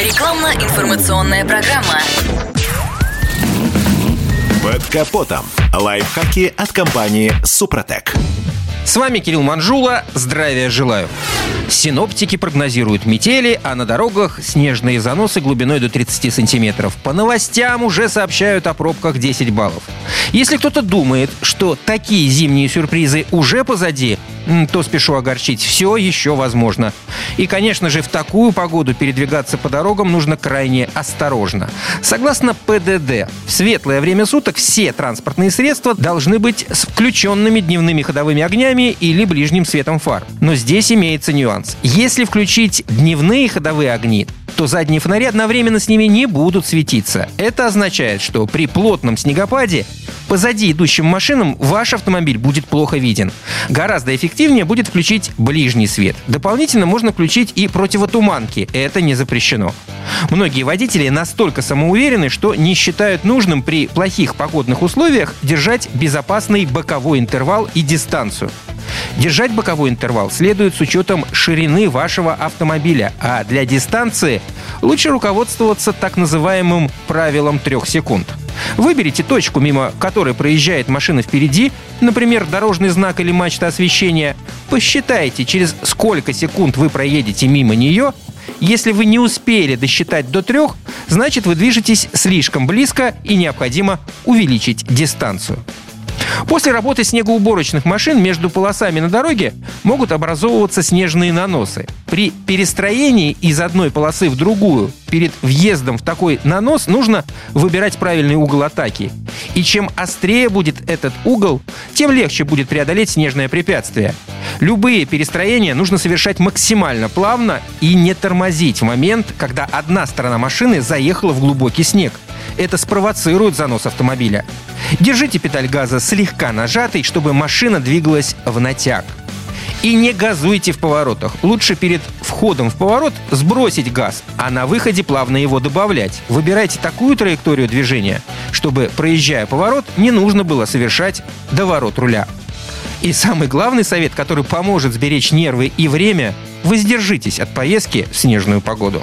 Рекламно-информационная программа. Под капотом. Лайфхаки от компании «Супротек». С вами Кирилл Манжула. Здравия желаю. Синоптики прогнозируют метели, а на дорогах снежные заносы глубиной до 30 сантиметров. По новостям уже сообщают о пробках 10 баллов. Если кто-то думает, что такие зимние сюрпризы уже позади, то спешу огорчить, все еще возможно. И, конечно же, в такую погоду передвигаться по дорогам нужно крайне осторожно. Согласно ПДД, в светлое время суток все транспортные средства должны быть с включенными дневными ходовыми огнями или ближним светом фар. Но здесь имеется нюанс. Если включить дневные ходовые огни, то задние фонари одновременно с ними не будут светиться. Это означает, что при плотном снегопаде позади идущим машинам ваш автомобиль будет плохо виден. Гораздо эффективнее будет включить ближний свет. Дополнительно можно включить и противотуманки. Это не запрещено. Многие водители настолько самоуверены, что не считают нужным при плохих погодных условиях держать безопасный боковой интервал и дистанцию. Держать боковой интервал следует с учетом ширины вашего автомобиля, а для дистанции лучше руководствоваться так называемым правилом трех секунд. Выберите точку, мимо которой проезжает машина впереди, например, дорожный знак или мачта освещения. Посчитайте, через сколько секунд вы проедете мимо нее. Если вы не успели досчитать до трех, значит вы движетесь слишком близко и необходимо увеличить дистанцию. После работы снегоуборочных машин между полосами на дороге могут образовываться снежные наносы. При перестроении из одной полосы в другую перед въездом в такой нанос нужно выбирать правильный угол атаки. И чем острее будет этот угол, тем легче будет преодолеть снежное препятствие. Любые перестроения нужно совершать максимально плавно и не тормозить в момент, когда одна сторона машины заехала в глубокий снег. Это спровоцирует занос автомобиля. Держите педаль газа слегка нажатой, чтобы машина двигалась в натяг. И не газуйте в поворотах. Лучше перед входом в поворот сбросить газ, а на выходе плавно его добавлять. Выбирайте такую траекторию движения, чтобы, проезжая поворот, не нужно было совершать доворот руля. И самый главный совет, который поможет сберечь нервы и время – воздержитесь от поездки в снежную погоду.